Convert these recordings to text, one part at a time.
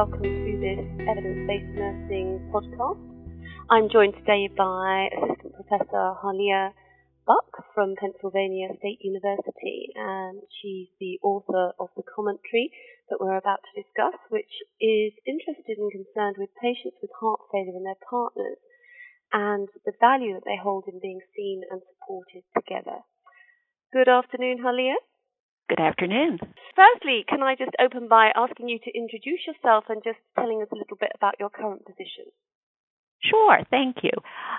welcome to this evidence based nursing podcast. I'm joined today by Assistant Professor Harleah Buck from Pennsylvania State University, and she's the author of the commentary that we're about to discuss, which is interested and concerned with patients with heart failure and their partners and the value that they hold in being seen and supported together. Good afternoon, Halia. Good afternoon. Firstly, can I just open by asking you to introduce yourself and just telling us a little bit about your current position? Sure, thank you.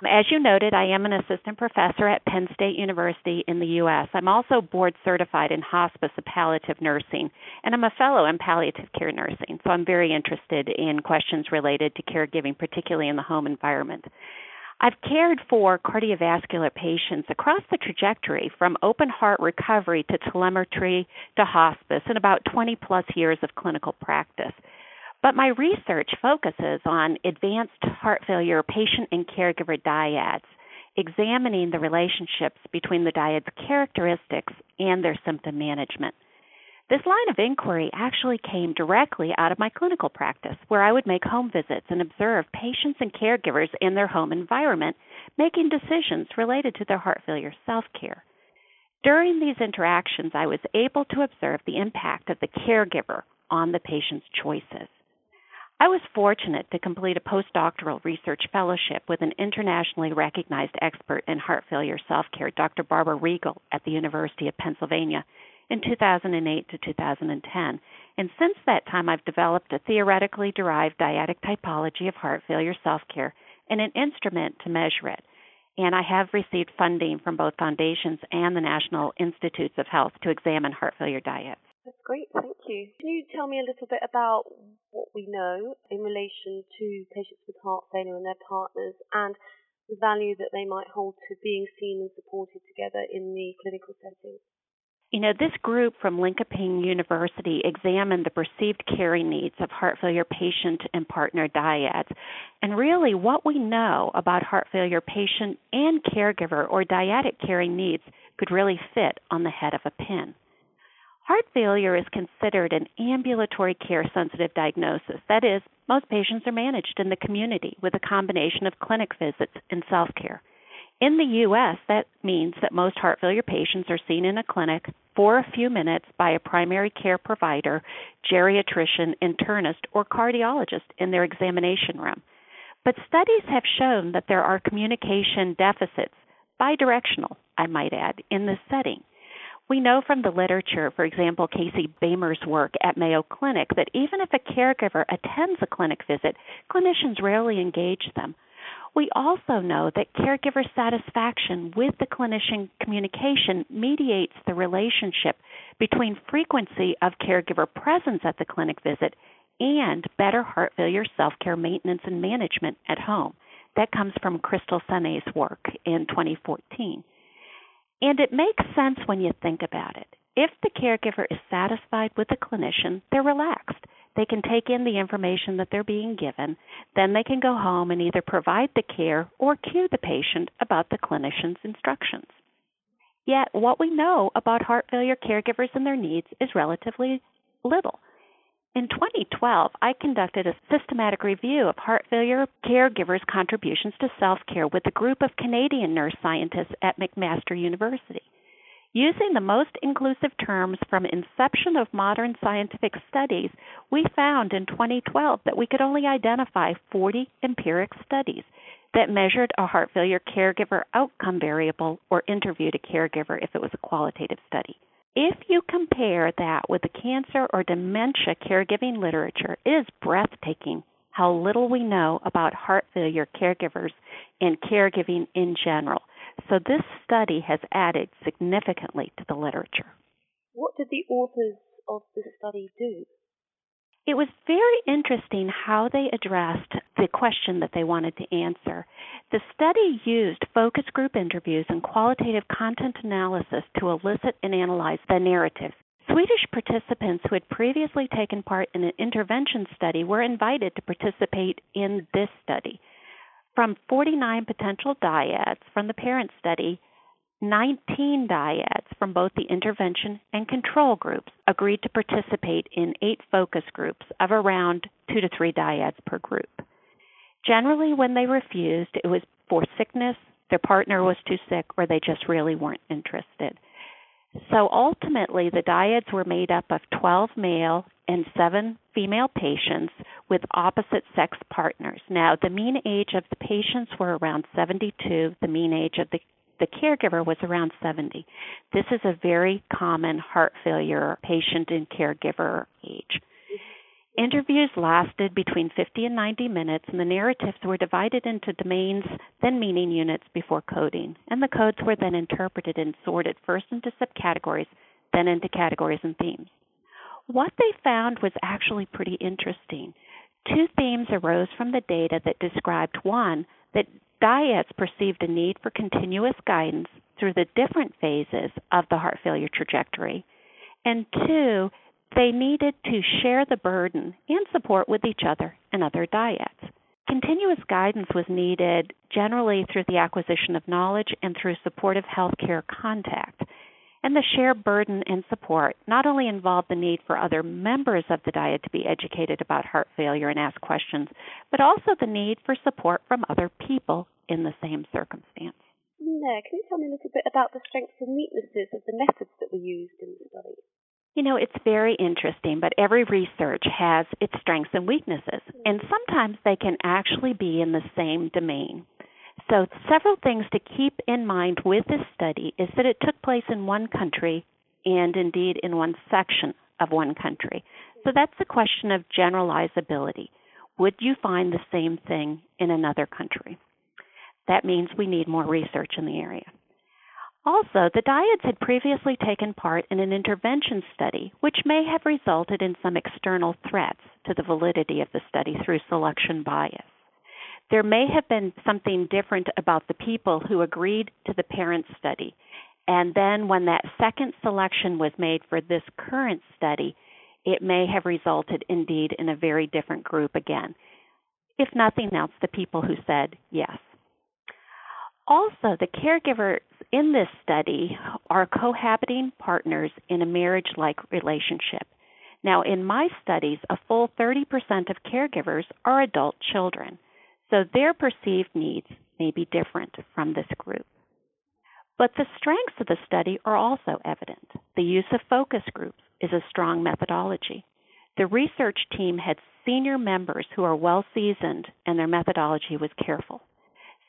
As you noted, I am an assistant professor at Penn State University in the U.S. I'm also board certified in hospice and palliative nursing, and I'm a fellow in palliative care nursing, so I'm very interested in questions related to caregiving, particularly in the home environment. I've cared for cardiovascular patients across the trajectory from open heart recovery to telemetry to hospice in about 20 plus years of clinical practice. But my research focuses on advanced heart failure patient and caregiver dyads, examining the relationships between the dyad's characteristics and their symptom management. This line of inquiry actually came directly out of my clinical practice, where I would make home visits and observe patients and caregivers in their home environment making decisions related to their heart failure self care. During these interactions, I was able to observe the impact of the caregiver on the patient's choices. I was fortunate to complete a postdoctoral research fellowship with an internationally recognized expert in heart failure self care, Dr. Barbara Riegel, at the University of Pennsylvania in 2008 to 2010. And since that time, I've developed a theoretically derived dyadic typology of heart failure self care and an instrument to measure it. And I have received funding from both foundations and the National Institutes of Health to examine heart failure dyads. That's great, thank you. Can you tell me a little bit about what we know in relation to patients with heart failure and their partners and the value that they might hold to being seen and supported together in the clinical setting? You know, this group from Linkoping University examined the perceived caring needs of heart failure patient and partner dyads. And really, what we know about heart failure patient and caregiver or dyadic caring needs could really fit on the head of a pin. Heart failure is considered an ambulatory care sensitive diagnosis. That is, most patients are managed in the community with a combination of clinic visits and self care. In the U.S., that means that most heart failure patients are seen in a clinic for a few minutes by a primary care provider, geriatrician, internist, or cardiologist in their examination room. But studies have shown that there are communication deficits, bidirectional, I might add, in this setting. We know from the literature, for example, Casey Boehmer's work at Mayo Clinic, that even if a caregiver attends a clinic visit, clinicians rarely engage them. We also know that caregiver satisfaction with the clinician communication mediates the relationship between frequency of caregiver presence at the clinic visit and better heart failure self care maintenance and management at home. That comes from Crystal Sene's work in 2014. And it makes sense when you think about it. If the caregiver is satisfied with the clinician, they're relaxed. They can take in the information that they're being given. Then they can go home and either provide the care or cue the patient about the clinician's instructions. Yet, what we know about heart failure caregivers and their needs is relatively little. In 2012, I conducted a systematic review of heart failure caregivers' contributions to self care with a group of Canadian nurse scientists at McMaster University. Using the most inclusive terms from inception of modern scientific studies, we found in 2012 that we could only identify 40 empiric studies that measured a heart failure caregiver outcome variable or interviewed a caregiver if it was a qualitative study. If you compare that with the cancer or dementia caregiving literature, it is breathtaking how little we know about heart failure caregivers and caregiving in general. So this study has added significantly to the literature. What did the authors of the study do? It was very interesting how they addressed the question that they wanted to answer. The study used focus group interviews and qualitative content analysis to elicit and analyze the narrative. Swedish participants who had previously taken part in an intervention study were invited to participate in this study. From 49 potential dyads from the parent study, 19 dyads from both the intervention and control groups agreed to participate in eight focus groups of around two to three dyads per group. Generally, when they refused, it was for sickness, their partner was too sick, or they just really weren't interested. So ultimately, the dyads were made up of 12 male and 7 female patients with opposite sex partners. Now, the mean age of the patients were around 72, the mean age of the the caregiver was around 70. This is a very common heart failure patient and caregiver age. Interviews lasted between 50 and 90 minutes, and the narratives were divided into domains, then meaning units before coding. And the codes were then interpreted and sorted first into subcategories, then into categories and themes. What they found was actually pretty interesting. Two themes arose from the data that described one, that dyads perceived a need for continuous guidance through the different phases of the heart failure trajectory. And two, they needed to share the burden and support with each other and other dyads. Continuous guidance was needed generally through the acquisition of knowledge and through supportive healthcare contact. And the shared burden and support not only involved the need for other members of the dyad to be educated about heart failure and ask questions, but also the need for support from other people in the same circumstance. Yeah, can you tell me a little bit about the strengths and weaknesses of the methods that were used in the study? You know, it's very interesting, but every research has its strengths and weaknesses, and sometimes they can actually be in the same domain. So, several things to keep in mind with this study is that it took place in one country and indeed in one section of one country. So, that's the question of generalizability. Would you find the same thing in another country? That means we need more research in the area. Also, the dyads had previously taken part in an intervention study, which may have resulted in some external threats to the validity of the study through selection bias. There may have been something different about the people who agreed to the parent study, and then when that second selection was made for this current study, it may have resulted indeed in a very different group again. If nothing else, the people who said yes. Also, the caregivers in this study are cohabiting partners in a marriage like relationship. Now, in my studies, a full 30% of caregivers are adult children, so their perceived needs may be different from this group. But the strengths of the study are also evident. The use of focus groups is a strong methodology. The research team had senior members who are well seasoned, and their methodology was careful.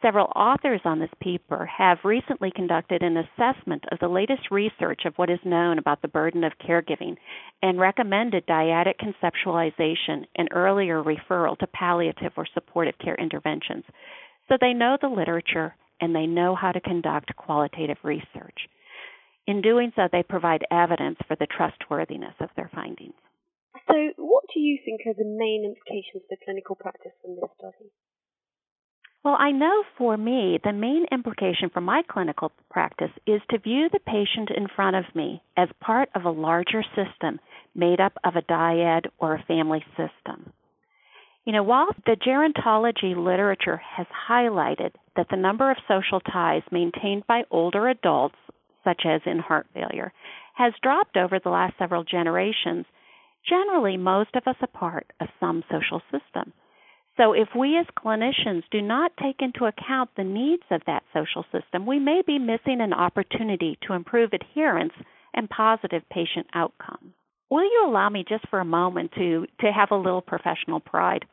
Several authors on this paper have recently conducted an assessment of the latest research of what is known about the burden of caregiving and recommended dyadic conceptualization and earlier referral to palliative or supportive care interventions. So they know the literature and they know how to conduct qualitative research. In doing so, they provide evidence for the trustworthiness of their findings. So, what do you think are the main implications for clinical practice from this study? Well, I know for me, the main implication for my clinical practice is to view the patient in front of me as part of a larger system made up of a dyad or a family system. You know, while the gerontology literature has highlighted that the number of social ties maintained by older adults, such as in heart failure, has dropped over the last several generations, generally most of us are part of some social system. So, if we as clinicians do not take into account the needs of that social system, we may be missing an opportunity to improve adherence and positive patient outcomes. Will you allow me just for a moment to, to have a little professional pride?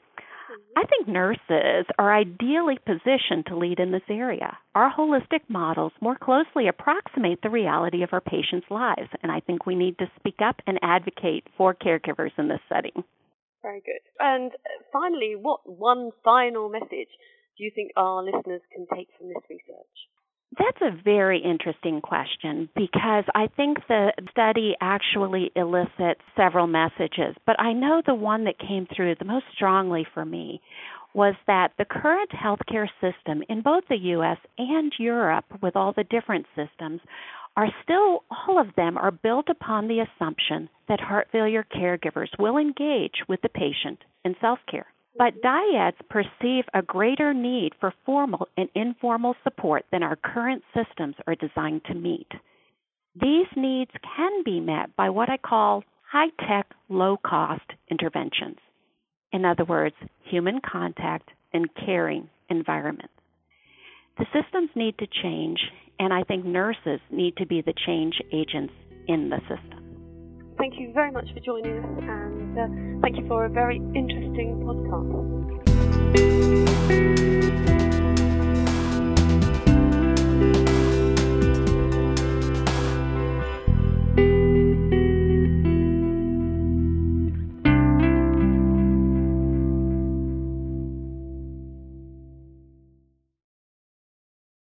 I think nurses are ideally positioned to lead in this area. Our holistic models more closely approximate the reality of our patients' lives, and I think we need to speak up and advocate for caregivers in this setting. Very good. And uh, finally, what one final message do you think our listeners can take from this research? That's a very interesting question because I think the study actually elicits several messages, but I know the one that came through the most strongly for me was that the current healthcare system in both the US and Europe, with all the different systems, are still, all of them are built upon the assumption that heart failure caregivers will engage with the patient in self care. But dyads perceive a greater need for formal and informal support than our current systems are designed to meet. These needs can be met by what I call high tech, low cost interventions. In other words, human contact and caring environments. The systems need to change, and I think nurses need to be the change agents in the system. Thank you very much for joining us, and uh, thank you for a very interesting podcast.